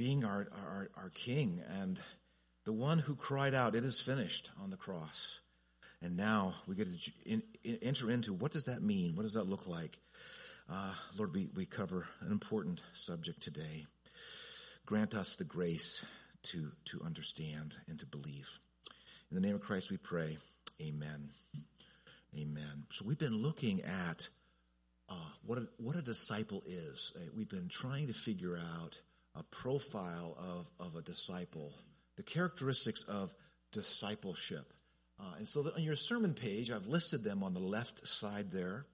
being our, our, our king and the one who cried out, It is finished on the cross. And now we get to in, in, enter into what does that mean? What does that look like? Uh, Lord, we, we cover an important subject today. Grant us the grace to, to understand and to believe. In the name of Christ we pray. Amen. Amen. So we've been looking at uh, what, a, what a disciple is. Uh, we've been trying to figure out a profile of, of a disciple, the characteristics of discipleship. Uh, and so on your sermon page, I've listed them on the left side there.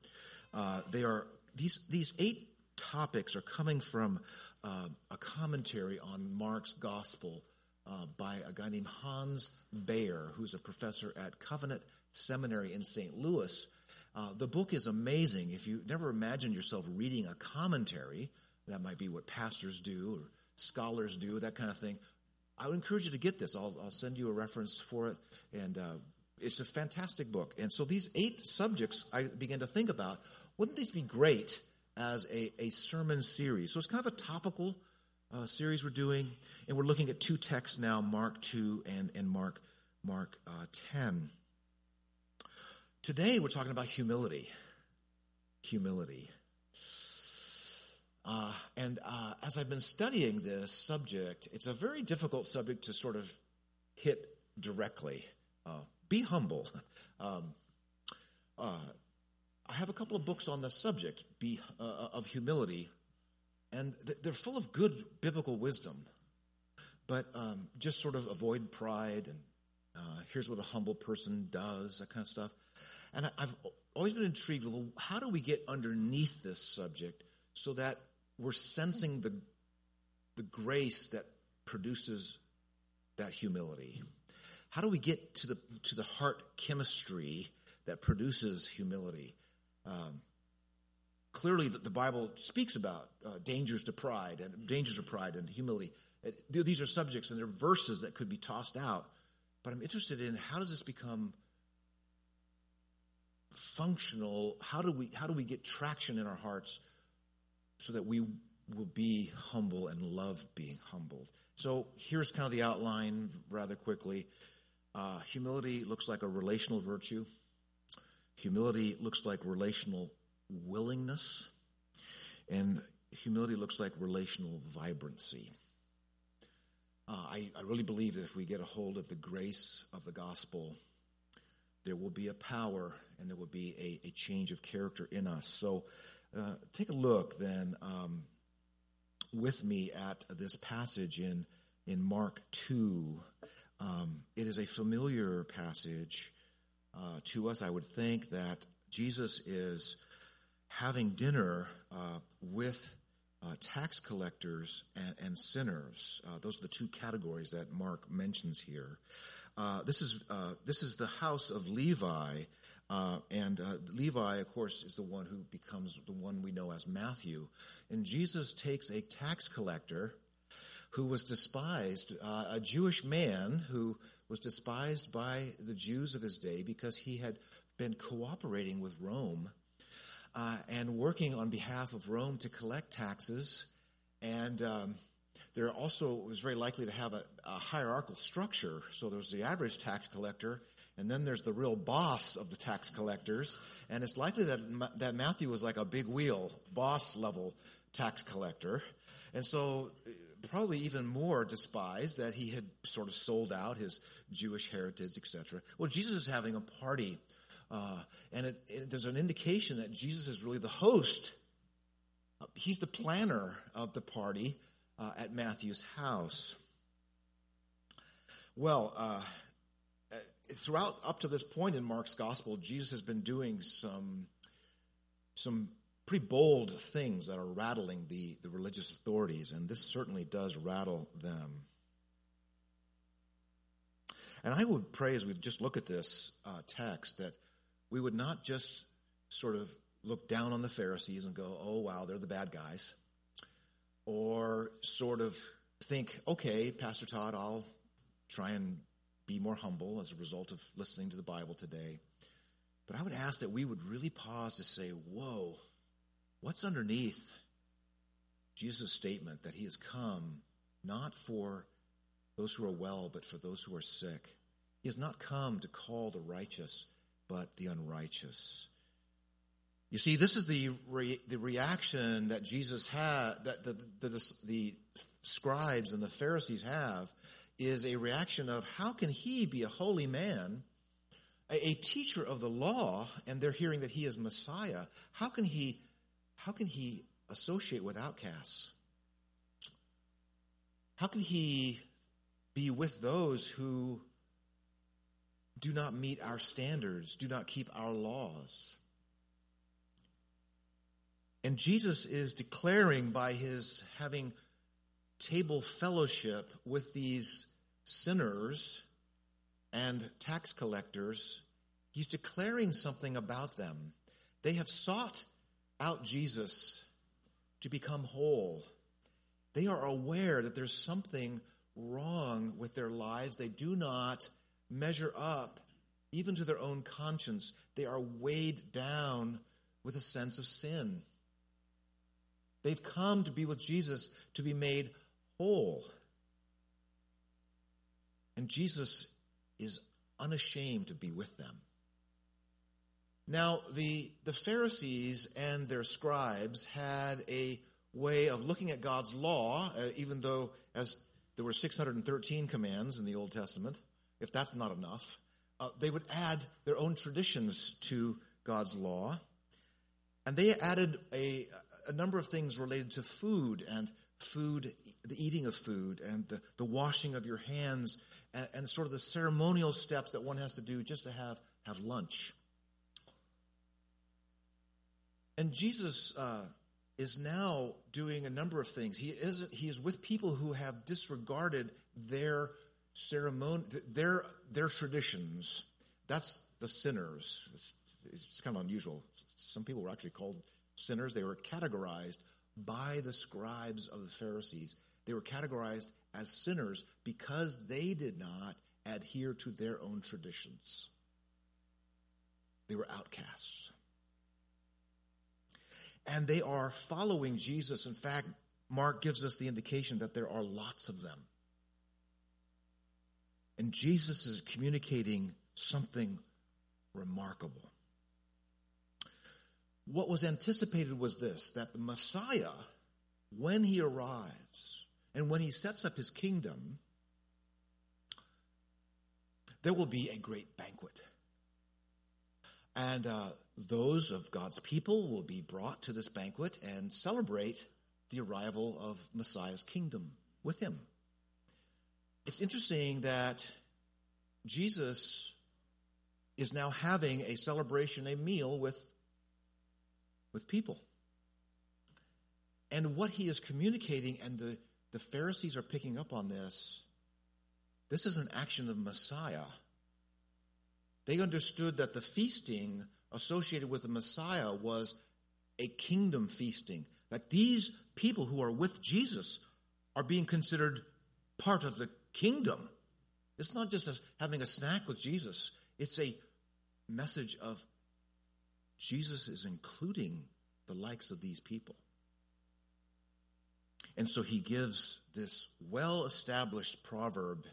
Uh, they are these these eight topics are coming from uh, a commentary on Mark's gospel uh, by a guy named Hans Bayer, who's a professor at Covenant Seminary in St. Louis. Uh, the book is amazing. If you never imagined yourself reading a commentary, that might be what pastors do or scholars do, that kind of thing. I would encourage you to get this. I'll, I'll send you a reference for it, and uh, it's a fantastic book. And so these eight subjects I began to think about, wouldn't these be great as a, a sermon series? So it's kind of a topical uh, series we're doing, and we're looking at two texts now, Mark 2 and, and Mark, Mark uh, 10. Today we're talking about humility. Humility. Uh, and uh, as I've been studying this subject, it's a very difficult subject to sort of hit directly. Uh, be humble. Um, uh, I have a couple of books on the subject be, uh, of humility, and they're full of good biblical wisdom. But um, just sort of avoid pride and uh, here's what a humble person does, that kind of stuff. And I, I've always been intrigued with well, how do we get underneath this subject so that we're sensing the, the grace that produces that humility. How do we get to the, to the heart chemistry that produces humility? Um, clearly, the, the, Bible speaks about uh, dangers to pride and dangers of pride and humility. It, these are subjects and they're verses that could be tossed out. But I'm interested in how does this become functional? How do we how do we get traction in our hearts so that we will be humble and love being humbled. So here's kind of the outline rather quickly. Uh, humility looks like a relational virtue. Humility looks like relational willingness. And humility looks like relational vibrancy. Uh, I, I really believe that if we get a hold of the grace of the gospel, there will be a power and there will be a, a change of character in us. So uh, take a look then um, with me at this passage in, in Mark 2. Um, it is a familiar passage uh, to us. I would think that Jesus is having dinner uh, with uh, tax collectors and, and sinners. Uh, those are the two categories that Mark mentions here. Uh, this is uh, this is the house of Levi, uh, and uh, Levi, of course, is the one who becomes the one we know as Matthew. And Jesus takes a tax collector who was despised, uh, a Jewish man who was despised by the Jews of his day because he had been cooperating with Rome uh, and working on behalf of Rome to collect taxes. And um, there also was very likely to have a, a hierarchical structure. So there was the average tax collector and then there's the real boss of the tax collectors. And it's likely that, that Matthew was like a big wheel, boss level tax collector. And so, probably even more despised that he had sort of sold out his Jewish heritage, etc. Well, Jesus is having a party, uh, and it, it, there's an indication that Jesus is really the host. He's the planner of the party uh, at Matthew's house. Well, uh, throughout up to this point in Mark's gospel, Jesus has been doing some some pretty bold things that are rattling the, the religious authorities, and this certainly does rattle them. And I would pray as we just look at this uh, text that we would not just sort of look down on the Pharisees and go, oh, wow, they're the bad guys. Or sort of think, okay, Pastor Todd, I'll try and be more humble as a result of listening to the Bible today. But I would ask that we would really pause to say, whoa, what's underneath Jesus' statement that he has come not for those who are well, but for those who are sick. He has not come to call the righteous, but the unrighteous. You see, this is the, re- the reaction that Jesus had, that the, the, the, the scribes and the Pharisees have, is a reaction of how can he be a holy man, a, a teacher of the law, and they're hearing that he is Messiah? How can he, how can he associate with outcasts? How can he be with those who do not meet our standards, do not keep our laws? And Jesus is declaring by his having table fellowship with these sinners and tax collectors, he's declaring something about them. They have sought out Jesus to become whole. They are aware that there's something wrong with their lives. They do not measure up even to their own conscience. They are weighed down with a sense of sin. They've come to be with Jesus to be made whole. And Jesus is unashamed to be with them. Now, the, the Pharisees and their scribes had a way of looking at God's law, uh, even though as there were 613 commands in the Old Testament, if that's not enough, uh, they would add their own traditions to God's law. And they added a, a number of things related to food and food, the eating of food and the, the washing of your hands and, and, sort of the ceremonial steps that one has to do just to have, have lunch. And Jesus uh, is now doing a number of things. He is, he is with people who have disregarded their ceremony, their, their traditions. That's the sinners. It's, it's kind of unusual. Some people were actually called sinners. They were categorized by the scribes of the Pharisees. They were categorized as sinners because they did not adhere to their own traditions. They were outcasts. And they are following Jesus. In fact, Mark gives us the indication that there are lots of them. And Jesus is communicating something remarkable. What was anticipated was this that the Messiah, when he arrives and when he sets up his kingdom, there will be a great banquet. And uh, those of God's people will be brought to this banquet and celebrate the arrival of Messiah's kingdom with him. It's interesting that Jesus is now having a celebration, a meal with with people. And what he is communicating, and the, the Pharisees are picking up on this, this is an action of Messiah. They understood that the feasting associated with the Messiah was a kingdom feasting. That these people who are with Jesus are being considered part of the kingdom. It's not just as having a snack with Jesus, it's a message of Jesus is including the likes of these people. And so he gives this well established proverb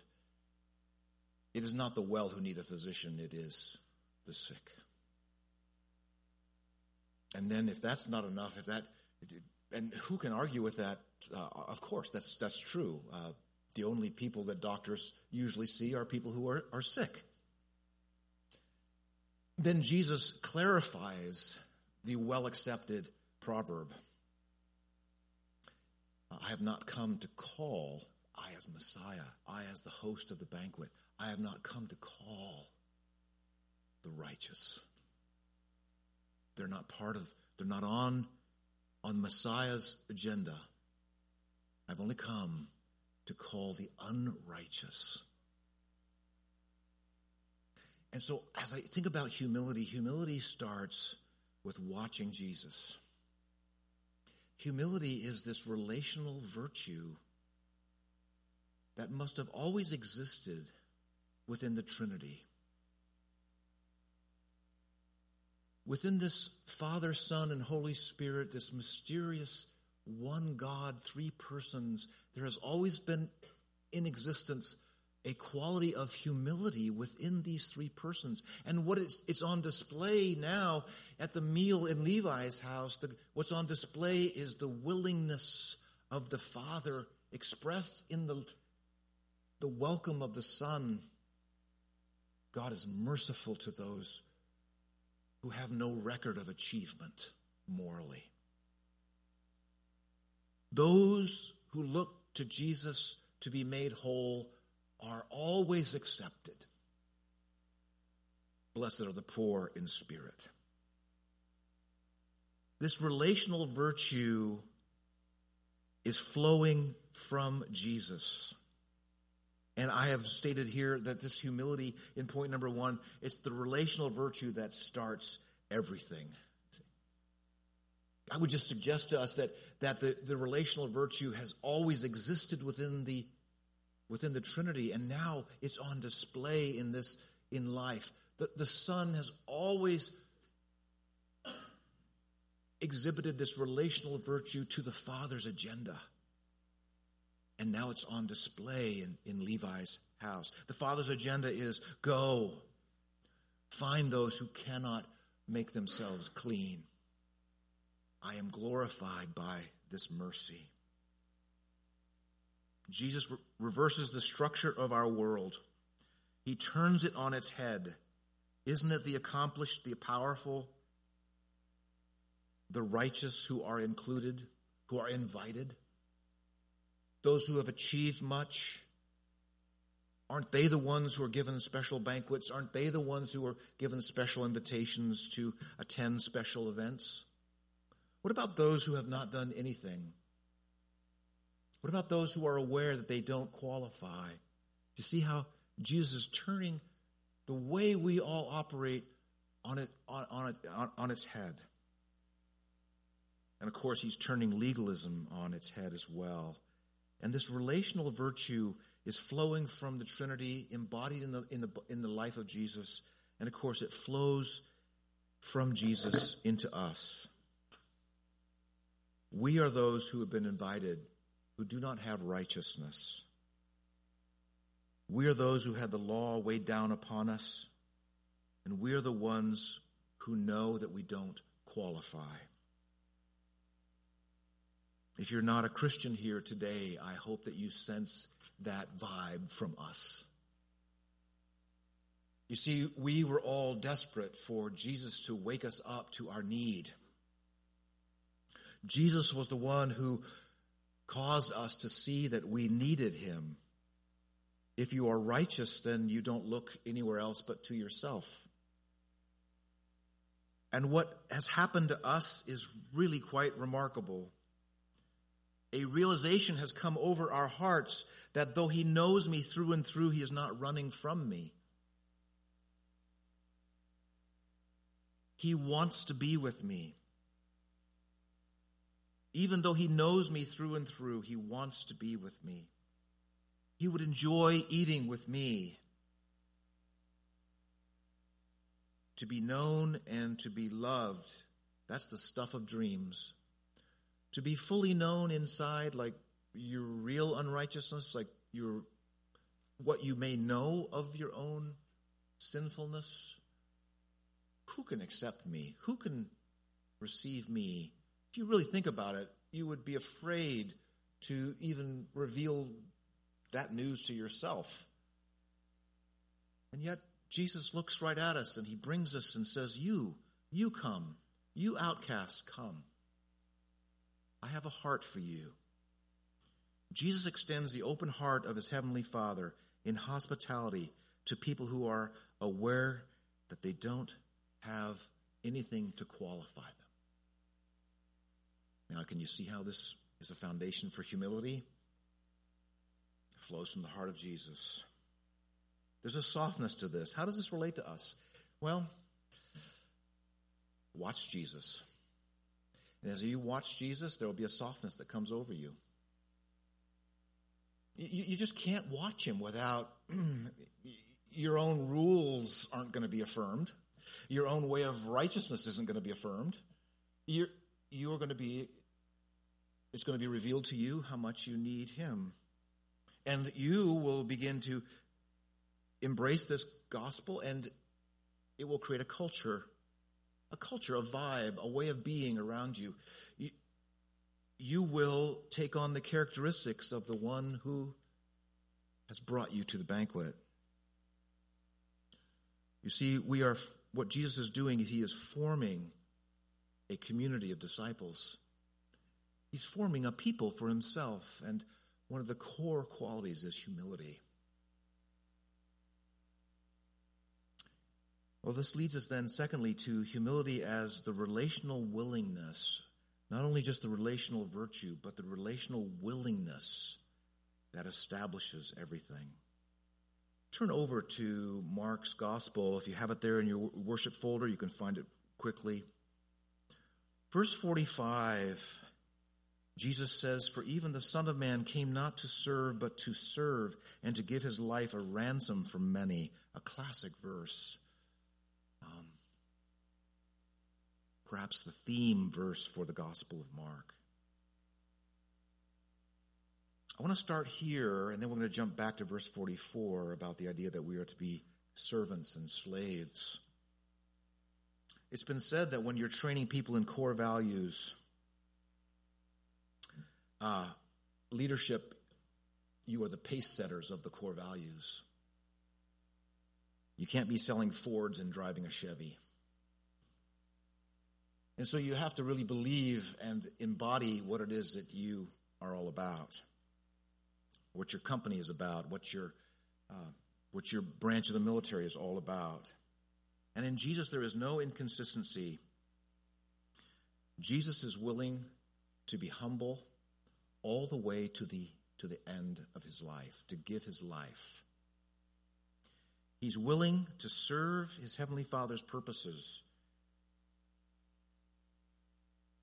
it is not the well who need a physician, it is the sick. And then, if that's not enough, if that, and who can argue with that? Uh, of course, that's, that's true. Uh, the only people that doctors usually see are people who are, are sick. Then Jesus clarifies the well accepted proverb I have not come to call, I as Messiah, I as the host of the banquet, I have not come to call the righteous. They're not part of, they're not on, on Messiah's agenda. I've only come to call the unrighteous. And so, as I think about humility, humility starts with watching Jesus. Humility is this relational virtue that must have always existed within the Trinity. Within this Father, Son, and Holy Spirit, this mysterious one God, three persons, there has always been in existence a quality of humility within these three persons. And what it's, it's on display now at the meal in Levi's house, the, what's on display is the willingness of the Father expressed in the, the welcome of the Son. God is merciful to those who have no record of achievement morally. Those who look to Jesus to be made whole are always accepted. Blessed are the poor in spirit. This relational virtue is flowing from Jesus. And I have stated here that this humility, in point number one, it's the relational virtue that starts everything. I would just suggest to us that, that the, the relational virtue has always existed within the within the Trinity, and now it's on display in this in life. The, the Son has always exhibited this relational virtue to the Father's agenda. And now it's on display in, in Levi's house. The Father's agenda is go, find those who cannot make themselves clean. I am glorified by this mercy. Jesus re- reverses the structure of our world. He turns it on its head. Isn't it the accomplished, the powerful, the righteous who are included, who are invited? Those who have achieved much? Aren't they the ones who are given special banquets? Aren't they the ones who are given special invitations to attend special events? What about those who have not done anything? What about those who are aware that they don't qualify? To see how Jesus is turning the way we all operate on it on, on it on, on its head. And of course, he's turning legalism on its head as well. And this relational virtue is flowing from the Trinity, embodied in the, in the, in the life of Jesus. And of course, it flows from Jesus into us. We are those who have been invited who do not have righteousness. We are those who had the law weighed down upon us, and we are the ones who know that we don't qualify. If you're not a Christian here today, I hope that you sense that vibe from us. You see, we were all desperate for Jesus to wake us up to our need. Jesus was the one who caused us to see that we needed him. If you are righteous, then you don't look anywhere else but to yourself. And what has happened to us is really quite remarkable. A realization has come over our hearts that though he knows me through and through, he is not running from me. He wants to be with me. Even though he knows me through and through, he wants to be with me. He would enjoy eating with me. To be known and to be loved, that's the stuff of dreams. To be fully known inside, like your real unrighteousness, like your what you may know of your own sinfulness. Who can accept me? Who can receive me if you really think about it, you would be afraid to even reveal that news to yourself. And yet, Jesus looks right at us and he brings us and says, You, you come. You outcasts, come. I have a heart for you. Jesus extends the open heart of his heavenly Father in hospitality to people who are aware that they don't have anything to qualify them. Now, can you see how this is a foundation for humility? It flows from the heart of Jesus. There's a softness to this. How does this relate to us? Well, watch Jesus. And as you watch Jesus, there will be a softness that comes over you. You, you just can't watch him without your own rules aren't going to be affirmed. Your own way of righteousness isn't going to be affirmed. You're, you're going to be it's going to be revealed to you how much you need Him. And you will begin to embrace this gospel, and it will create a culture, a culture, a vibe, a way of being around you. You, you will take on the characteristics of the one who has brought you to the banquet. You see, we are what Jesus is doing he is forming a community of disciples. He's forming a people for himself, and one of the core qualities is humility. Well, this leads us then, secondly, to humility as the relational willingness, not only just the relational virtue, but the relational willingness that establishes everything. Turn over to Mark's Gospel. If you have it there in your worship folder, you can find it quickly. Verse 45, Jesus says, For even the Son of Man came not to serve, but to serve, and to give his life a ransom for many. A classic verse. Um, perhaps the theme verse for the Gospel of Mark. I want to start here, and then we're going to jump back to verse 44 about the idea that we are to be servants and slaves. It's been said that when you're training people in core values, uh, leadership, you are the pace setters of the core values. You can't be selling Fords and driving a Chevy. And so you have to really believe and embody what it is that you are all about, what your company is about, what your, uh, what your branch of the military is all about. And in Jesus, there is no inconsistency. Jesus is willing to be humble all the way to the, to the end of his life, to give his life. He's willing to serve his Heavenly Father's purposes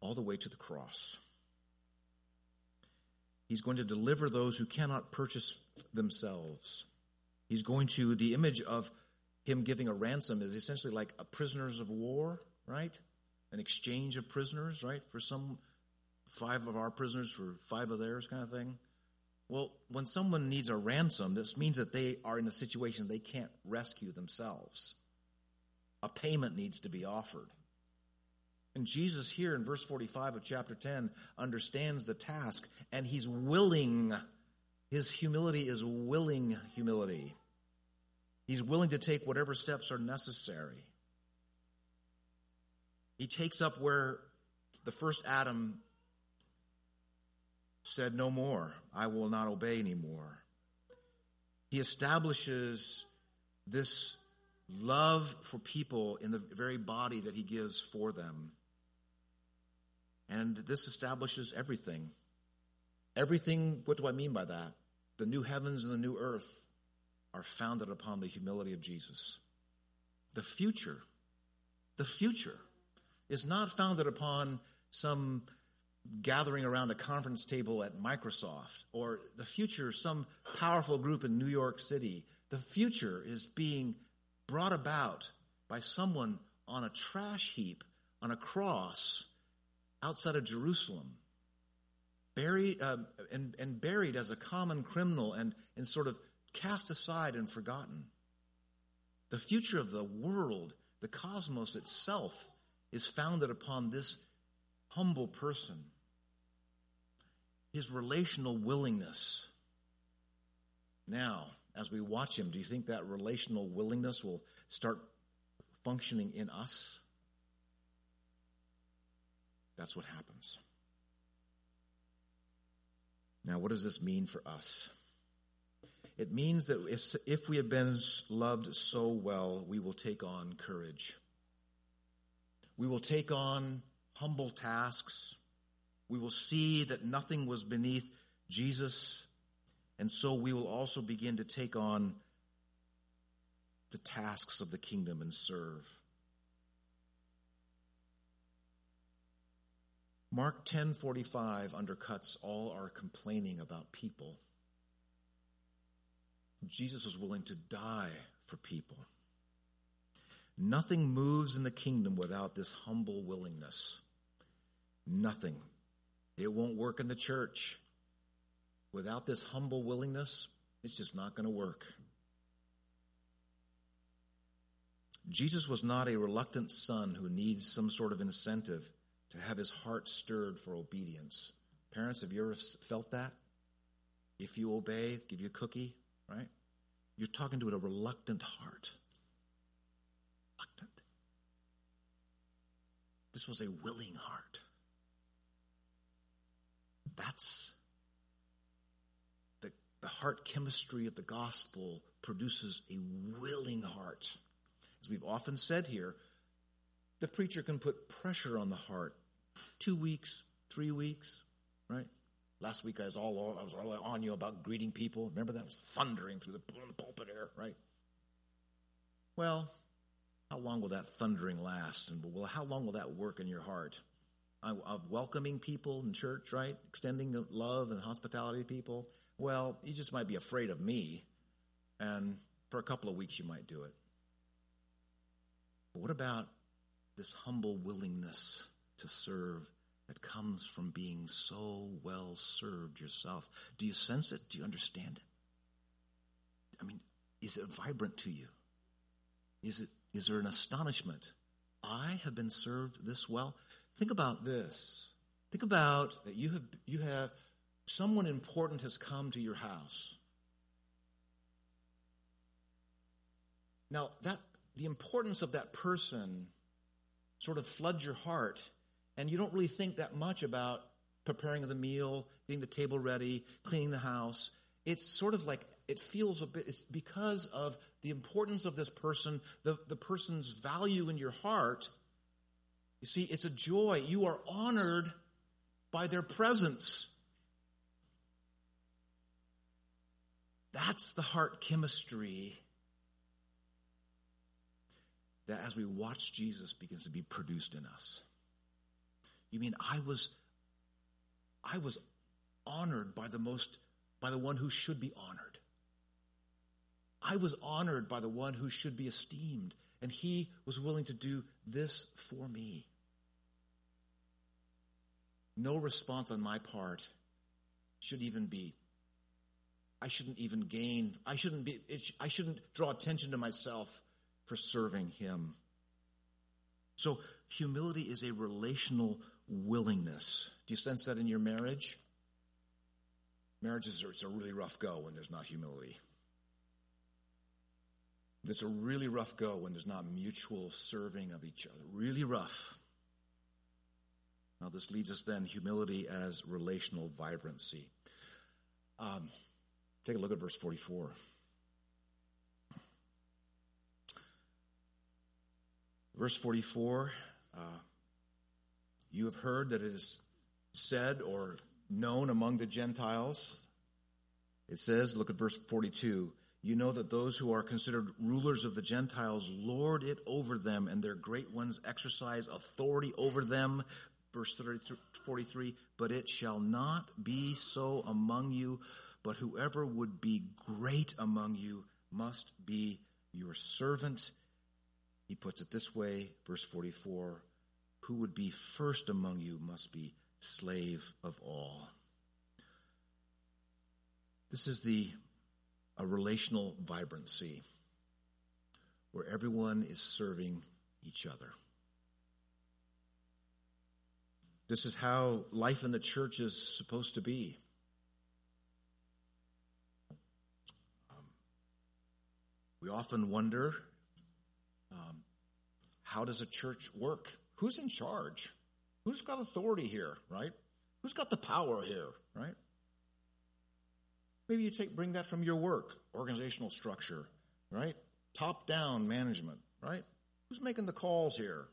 all the way to the cross. He's going to deliver those who cannot purchase themselves. He's going to, the image of him giving a ransom is essentially like a prisoners of war, right? An exchange of prisoners, right? For some, five of our prisoners for five of theirs kind of thing. Well, when someone needs a ransom, this means that they are in a situation they can't rescue themselves. A payment needs to be offered. And Jesus, here in verse 45 of chapter 10, understands the task and he's willing. His humility is willing humility. He's willing to take whatever steps are necessary. He takes up where the first Adam said, No more, I will not obey anymore. He establishes this love for people in the very body that he gives for them. And this establishes everything. Everything, what do I mean by that? The new heavens and the new earth are founded upon the humility of Jesus. The future, the future is not founded upon some gathering around a conference table at Microsoft or the future, some powerful group in New York City. The future is being brought about by someone on a trash heap, on a cross, outside of Jerusalem, buried uh, and, and buried as a common criminal and, and sort of cast aside and forgotten. The future of the world, the cosmos itself, is founded upon this humble person. His relational willingness. Now, as we watch him, do you think that relational willingness will start functioning in us? That's what happens. Now, what does this mean for us? It means that if, we have been loved so well, we will take on courage. We will take on humble tasks. We will see that nothing was beneath Jesus. And so we will also begin to take on the tasks of the kingdom and serve. Mark 10:45 undercuts all our complaining about people. Jesus was willing to die for people. Nothing moves in the kingdom without this humble willingness. Nothing. It won't work in the church. Without this humble willingness, it's just not going to work. Jesus was not a reluctant son who needs some sort of incentive to have his heart stirred for obedience. Parents, have you ever felt that? If you obey, give you a cookie, right? You're talking to a reluctant heart. Reluctant. This was a willing heart. That's the, the heart chemistry of the gospel produces a willing heart. As we've often said here, the preacher can put pressure on the heart. Two weeks, three weeks, right? Last week I was all I was all on you about greeting people. Remember that was thundering through the pulpit air, right? Well, how long will that thundering last? And well, how long will that work in your heart? Uh, of welcoming people in church, right? Extending love and hospitality to people. Well, you just might be afraid of me, and for a couple of weeks you might do it. But what about this humble willingness to serve that comes from being so well served yourself? Do you sense it? Do you understand it? I mean, is it vibrant to you? Is it is there an astonishment? I have been served this well. Think about this. Think about that you have you have someone important has come to your house. Now that the importance of that person sort of floods your heart, and you don't really think that much about preparing the meal, getting the table ready, cleaning the house. It's sort of like it feels a bit, it's because of the importance of this person, the, the person's value in your heart. You see, it's a joy. You are honored by their presence. That's the heart chemistry that as we watch Jesus begins to be produced in us. You mean I was I was honored by the most by the one who should be honored. I was honored by the one who should be esteemed, and he was willing to do this for me. No response on my part should even be I shouldn't even gain I shouldn't be I shouldn't draw attention to myself for serving Him. So, humility is a relational willingness. Do you sense that in your marriage? Marriages are it's a really rough go when there's not humility. It's a really rough go when there's not mutual serving of each other. Really rough. Now, this leads us then humility as relational vibrancy. Um, take a look at verse 44. Verse 44 uh, You have heard that it is said or known among the Gentiles. It says, look at verse 42 you know that those who are considered rulers of the Gentiles lord it over them, and their great ones exercise authority over them. Verse 43 But it shall not be so among you, but whoever would be great among you must be your servant he puts it this way, verse 44 Who would be first among you must be slave of all. This is the a relational vibrancy where everyone is serving each other. This is how life in the church is supposed to be. Um, we often wonder how does a church work? Who's in charge? Who's got authority here, right? Who's got the power here, right? Maybe you take bring that from your work, organizational structure, right? Top down management, right? Who's making the calls here?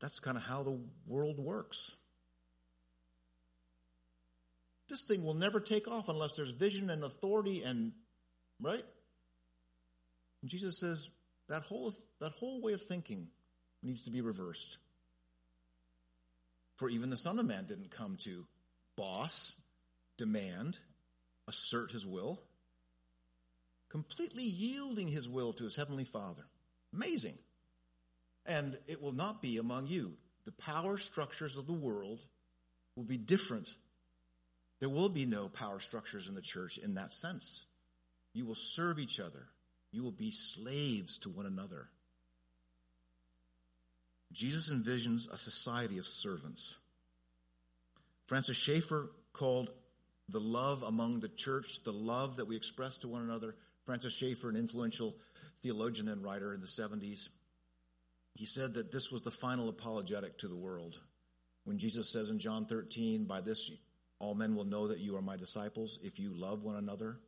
That's kind of how the world works. This thing will never take off unless there's vision and authority and right? And Jesus says that whole, that whole way of thinking needs to be reversed. For even the Son of Man didn't come to boss, demand, assert his will, completely yielding his will to his heavenly Father. Amazing. And it will not be among you. the power structures of the world will be different. There will be no power structures in the church in that sense. You will serve each other, you will be slaves to one another. Jesus envisions a society of servants. Francis Schaeffer called the love among the church, the love that we express to one another. Francis Schaeffer, an influential theologian and writer in the 70s, he said that this was the final apologetic to the world. When Jesus says in John 13, By this all men will know that you are my disciples, if you love one another.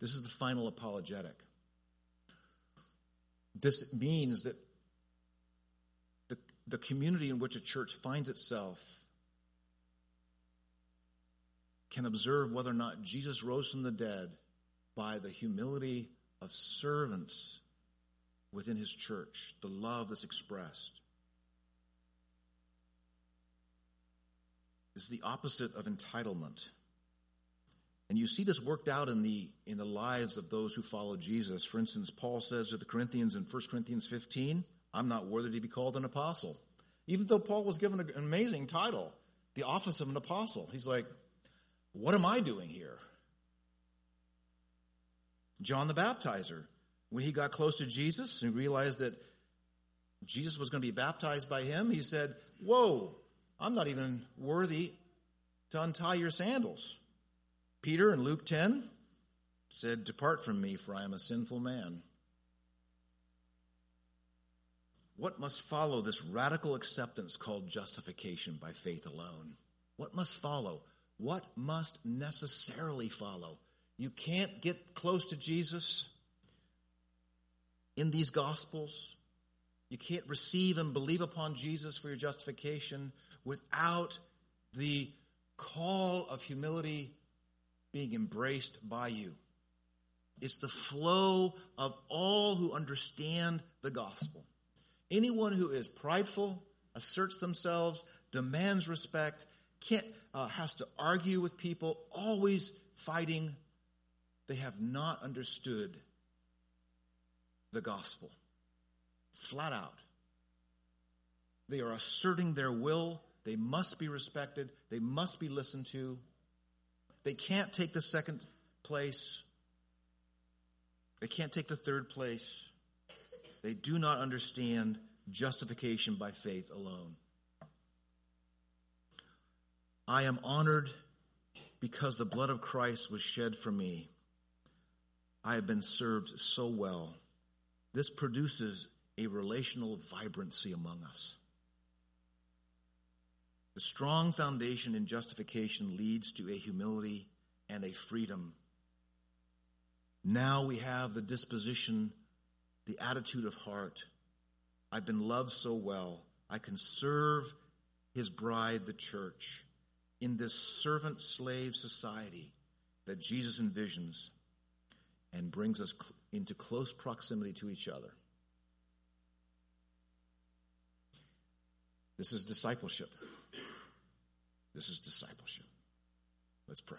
This is the final apologetic. This means that the, the community in which a church finds itself can observe whether or not Jesus rose from the dead by the humility of servants within his church, the love that's expressed. Is the opposite of entitlement. And you see this worked out in the in the lives of those who follow Jesus. For instance, Paul says to the Corinthians in 1 Corinthians 15, I'm not worthy to be called an apostle. Even though Paul was given an amazing title, the office of an apostle. He's like, what am I doing here? John the Baptizer, when he got close to Jesus and realized that Jesus was going to be baptized by him, he said, Whoa, I'm not even worthy to untie your sandals. Peter in Luke 10 said, Depart from me, for I am a sinful man. What must follow this radical acceptance called justification by faith alone? What must follow? What must necessarily follow? You can't get close to Jesus in these Gospels. You can't receive and believe upon Jesus for your justification without the call of humility being embraced by you. It's the flow of all who understand the gospel. Anyone who is prideful, asserts themselves, demands respect, can't, uh, has to argue with people, always fighting, they have not understood the gospel. Flat out. They are asserting their will. They must be respected. They must be listened to. They can't take the second place. They can't take the third place. They do not understand justification by faith alone. I am honored because the blood of Christ was shed for me. I have been served so well. This produces a relational vibrancy among us. The strong foundation in justification leads to a humility and a freedom. Now we have the disposition, the attitude of heart. I've been loved so well. I can serve his bride, the church, in this servant slave society that Jesus envisions and brings us into close proximity to each other. This is discipleship. This is discipleship. Let's pray.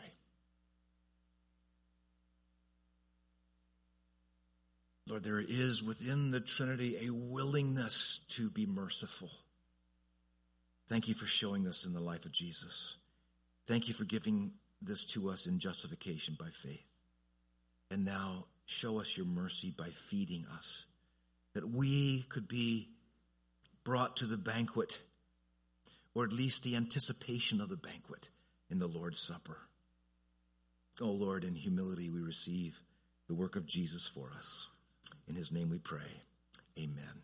Lord, there is within the Trinity a willingness to be merciful. Thank you for showing this in the life of Jesus. Thank you for giving this to us in justification by faith. And now show us your mercy by feeding us, that we could be brought to the banquet, or at least the anticipation of the banquet in the Lord's Supper. Oh Lord, in humility we receive the work of Jesus for us. In his name we pray. Amen.